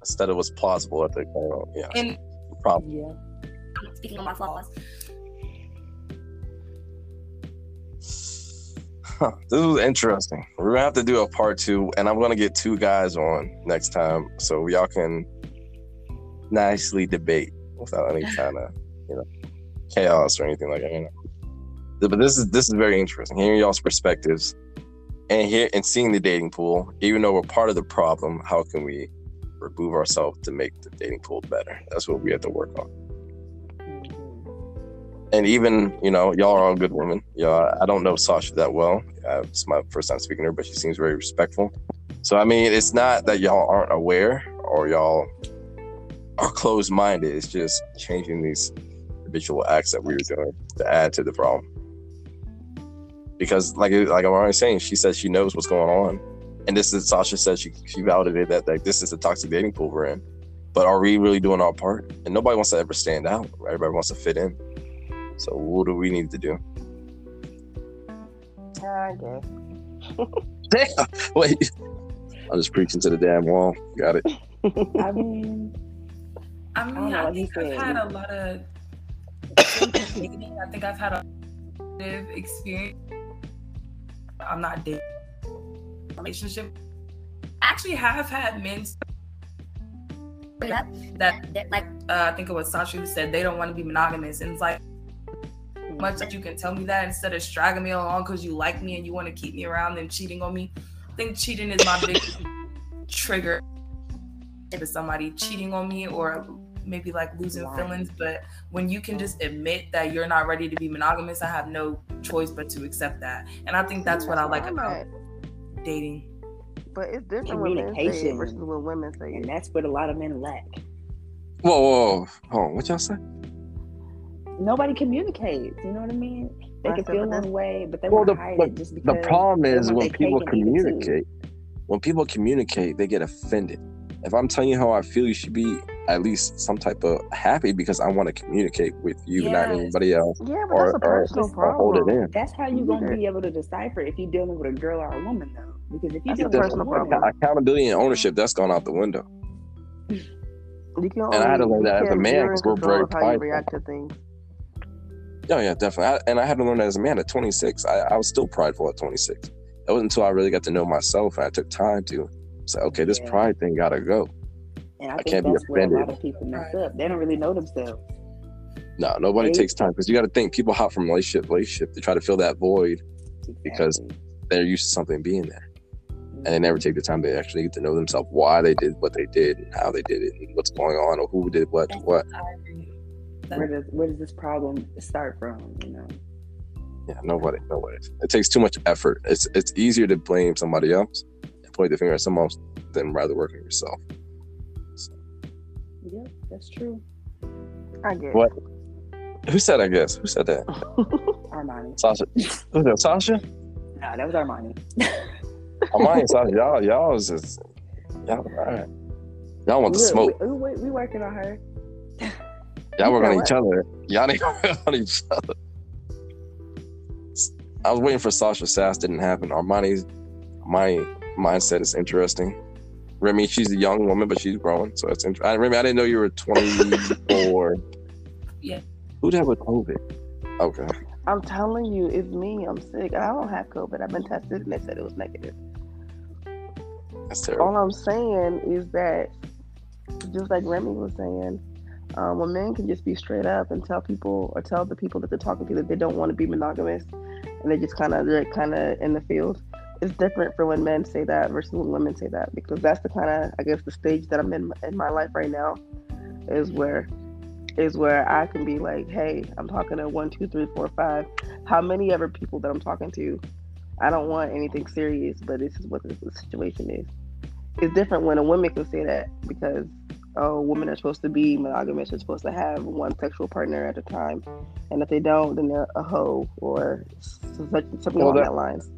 instead of what's plausible at the uh, yeah And problem. Yeah. speaking of my flaws, [laughs] this was interesting. We're gonna have to do a part two, and I'm gonna get two guys on next time so y'all can nicely debate without any [laughs] kind of you know chaos or anything like that. You know. But this is this is very interesting. Hearing y'all's perspectives and here and seeing the dating pool, even though we're part of the problem, how can we remove ourselves to make the dating pool better? That's what we have to work on. And even you know y'all are all good women. Yeah i don't know sasha that well. Uh, it's my first time speaking to her but she seems very respectful. So i mean it's not that y'all aren't aware or y'all are closed-minded. It's just changing these habitual acts that we were doing to add to the problem. Because like like i'm already saying she says she knows what's going on. And this is sasha says she, she validated that like this is the toxic dating pool we're in. But are we really doing our part? And nobody wants to ever stand out. Everybody wants to fit in so what do we need to do? Yeah, I guess. Damn. Wait. I'm just preaching to the damn wall. Got it. [laughs] I mean, I mean, know, I, think I've had a lot of. dating. I think I've had a positive experience. I'm not dating relationship. I actually have had men Bring that That- Like, uh, I think it was Sasha who said they don't want to be monogamous, and it's like much that you can tell me that instead of dragging me along because you like me and you want to keep me around and cheating on me. I think cheating is my biggest trigger. If it's somebody cheating on me or maybe like losing Lying. feelings, but when you can just admit that you're not ready to be monogamous, I have no choice but to accept that. And I think that's what I like about dating. But it's different when men say it Communication. versus when women say and that's what a lot of men lack. Whoa, whoa, whoa. Hold on. What y'all say? Nobody communicates. You know what I mean? They I can feel but one way, but they Well, want the- hide but it just because. The problem is when people cake and eat it too. communicate, when people communicate, they get offended. If I'm telling you how I feel, you should be at least some type of happy because I want to communicate with you, not anybody else, Yeah, but or, that's a or, personal or hold it problem. in. That's how you're gonna either- be able to decipher if you're dealing with a girl or a woman, though. Because if you're That's a dealing with a personal woman, problem. Accountability and ownership, that's gone out the window. You can And I had to learn that as a man you're in 'cause we're very of how you react to things. Oh yeah, definitely. I, and I had to learn that as a man at 26. I, I was still prideful at 26. It wasn't until I really got to know myself and I took time to say, okay, this Yeah. pride thing gotta go. and I I think can't be that's where a lot of people mess up. They don't really know themselves. No, nobody They- takes time because you got to think people hop from relationship to relationship to try to fill that void. Because- They're used to something being there, and they never take the time to actually get to know themselves, why they did what they did, and how they did it, and what's going on, or who did what to what. I where does where does this problem start from? You know, Yeah, nobody, nobody. It takes too much effort. It's it's easier to blame somebody else and point the finger at someone else than rather work on yourself. So, yeah, that's true. I get What? who said? I guess who said that? [laughs] Armani. Sasha. Who that? Sasha. No, that was Armani. [laughs] Amani, Sasha. Y'all, y'all was just y'all. All right. Y'all want the smoke. We, we, we working on her. Y'all work on each other. Y'all ain't working on each other. I was waiting for Sasha Sass. Didn't happen. Armani's my mindset is interesting. Remy, she's a young woman, but she's growing, so it's interesting. Remy, I didn't know you were 24. [laughs] Yeah. Who'd have with COVID? Okay. I'm telling you, it's me. I'm sick. I don't have COVID. I've been tested and they said it was negative. That's terrible. All I'm saying is that, just like Remy was saying, um, when men can just be straight up and tell people or tell the people that they're talking to that they don't want to be monogamous, and they just kind of they're kind of in the field. It's different for when men say that versus when women say that because that's the kind of I guess the stage that I'm in in my life right now is where is where I can be like, hey, I'm talking to one, two, three, four, five. How many other people that I'm talking to? I don't want anything serious, but this is what the, the situation is. It's different when a woman can say that because oh, women are supposed to be monogamous. They're supposed to have one sexual partner at a time, and if they don't, then they're a hoe or something Well, along that- that lines.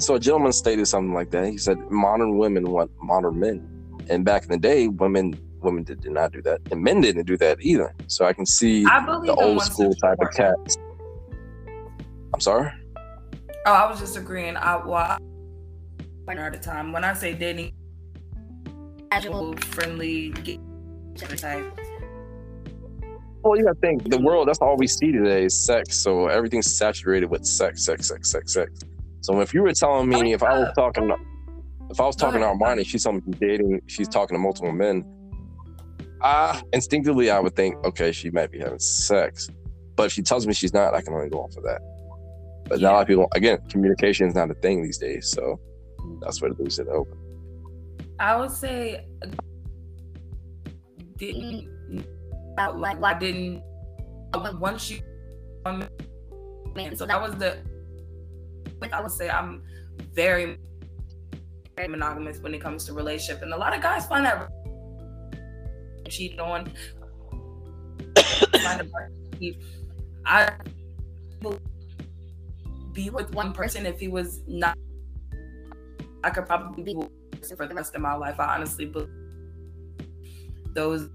So a gentleman stated something like that. He said, "Modern women want modern men," and back in the day, women women did, did not do that, and men didn't do that either. So I can see I the old school sexual type of partner. cats. I'm sorry. Oh, I was just agreeing. I well, I, partner at a time. When I say dating, casual. friendly, other. Well, you gotta think the world. That's all we see today is sex. So everything's saturated with sex, sex, sex, sex, sex. So if you were telling me, if I was talking, if I was talking to Armani, she's telling me she's dating, she's talking to multiple men. Ah, instinctively, I would think, okay, she might be having sex. But if she tells me she's not, I can only go off of that. But not a lot of people, again, communication is not a thing these days. So that's where to lose it open. I would say didn't like, I didn't once you man. So that was the. I would say I'm very, monogamous when it comes to relationship, and a lot of guys find that cheating on. I will be with one person if he was not. I could probably be with for the rest of my life. I honestly, but those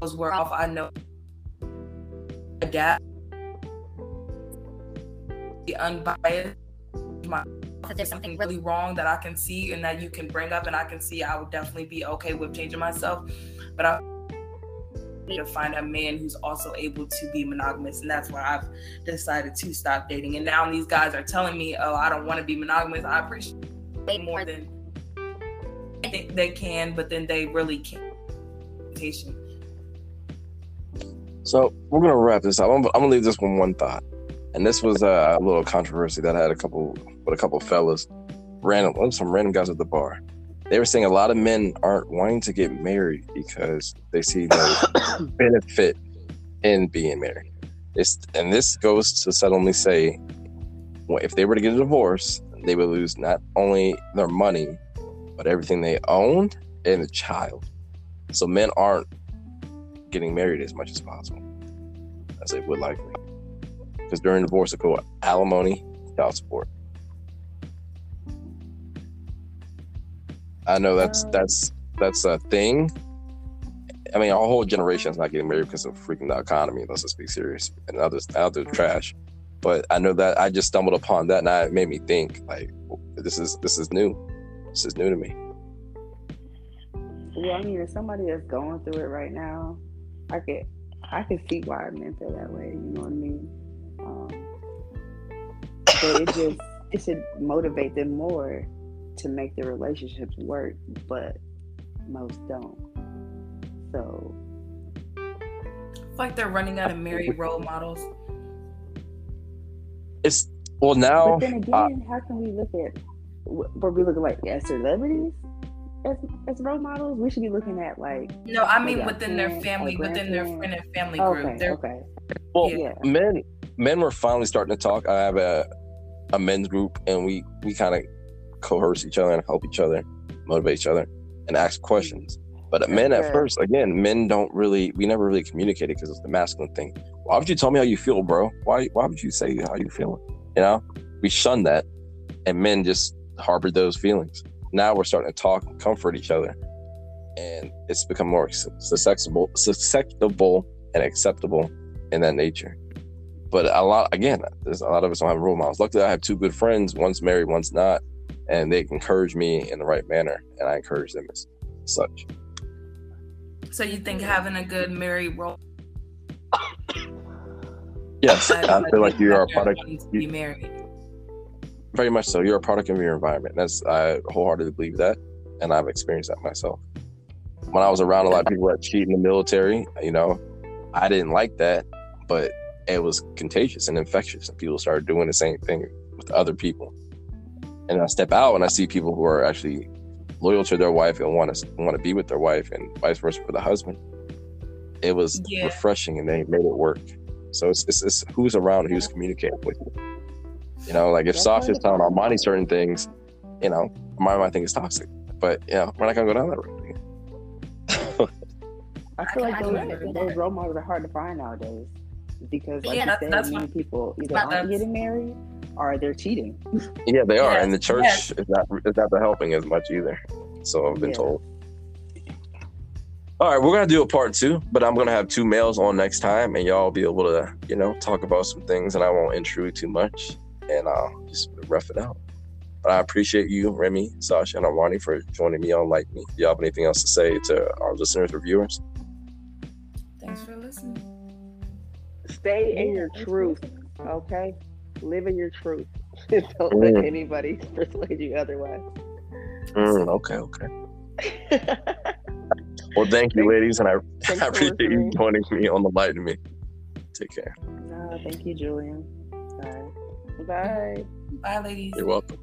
those were off. I know adapt, The unbiased, my if there's something really wrong that I can see and that you can bring up and I can see, I would definitely be okay with changing myself. But I need to find a man who's also able to be monogamous, and that's why I've decided to stop dating. And now these guys are telling me, "Oh, I don't want to be monogamous." I appreciate way more than I think they can, but then they really can't. Patient. So we're gonna wrap this up. I'm, I'm gonna leave this one one thought, and this was a, a little controversy that I had a couple with a couple fellas, random some random guys at the bar. They were saying a lot of men aren't wanting to get married because they see no [coughs] benefit in being married. It's, and this goes to suddenly say, well, if they were to get a divorce, they would lose not only their money, but everything they owned and the child. So men aren't getting married as much as possible as they would likely. Because during divorce, it go alimony, child support. I know that's that's that's a thing. I mean, our whole generation is not getting married because of freaking the economy. Let's just be serious. And others, others trash. But I know that I just stumbled upon that, and it made me think like, this is this is new. This is new to me. Well, I mean, if somebody that's going through it right now, I could, I could see why men feel that way. You know what I mean? Um, but it just, it should motivate them more to make their relationships work. But most don't. So It's like they're running out of married role models. It's well now. But then again, uh, how can we look at what we look at like as celebrities as, as role models? We should be looking at like No, I mean within their family, within their friend and family group. okay, They're, okay, Well, yeah. men men were finally starting to talk. I have a a men's group, and we we kind of coerce each other and help each other, motivate each other, and ask questions. But men at first, again, men don't really. We never really communicated because it's the masculine thing. Why would you tell me how you feel, bro? Why Why would you say how you feeling? You know, we shun that, and men just harbored those feelings. Now we're starting to talk, and comfort each other, and it's become more susceptible, susceptible, and acceptable in that nature. But a lot, again, there's a lot of us don't have role models. Luckily, I have two good friends. One's married, one's not, and they encourage me in the right manner, and I encourage them as such. so you think having a good married role Yes, [coughs] I feel like you are a product. to be married. Very much so. You're a product of your environment. That's I wholeheartedly believe that, and I've experienced that myself. When I was around a lot of people that cheat in the military, you know, I didn't like that, but it was contagious and infectious, and people started doing the same thing with other people. And I step out and I see people who are actually loyal to their wife and want to want to be with their wife, and vice versa for the husband. It was Yeah. refreshing, and they made it work. So it's, it's, it's who's around, and who's communicating with you. You know, like if That's Sasha's telling wonderful. Armani certain things, you know, Armani might think it's toxic. But yeah, we're not gonna go down that road. [laughs] I feel like those, those role models are hard to find nowadays because, like Yeah, you that's- said, that's many what- people either aren't that's- getting married or they're cheating. [laughs] Yeah, they are, Yes, and the church yes. is not is not helping as much either. So I've been Yeah. told. All right, we're gonna do a part two, but I'm gonna have two males on next time, and y'all be able to, you know, talk about some things, and I won't intrude too much, and I'll just rough it out. But I appreciate you, Remy, Sasha, and Armani for joining me on Like Me. Do y'all have anything else to say to our listeners or viewers? Thanks for listening. Stay in your truth, okay? Live in your truth. [laughs] Don't let Mm. anybody [laughs] persuade you otherwise. Mm, okay, okay. [laughs] Well, thank you, ladies, and I, I appreciate you joining me on the Light to Me. Take care. No, thank you, Julian. Bye. Bye. Bye, ladies. You're welcome.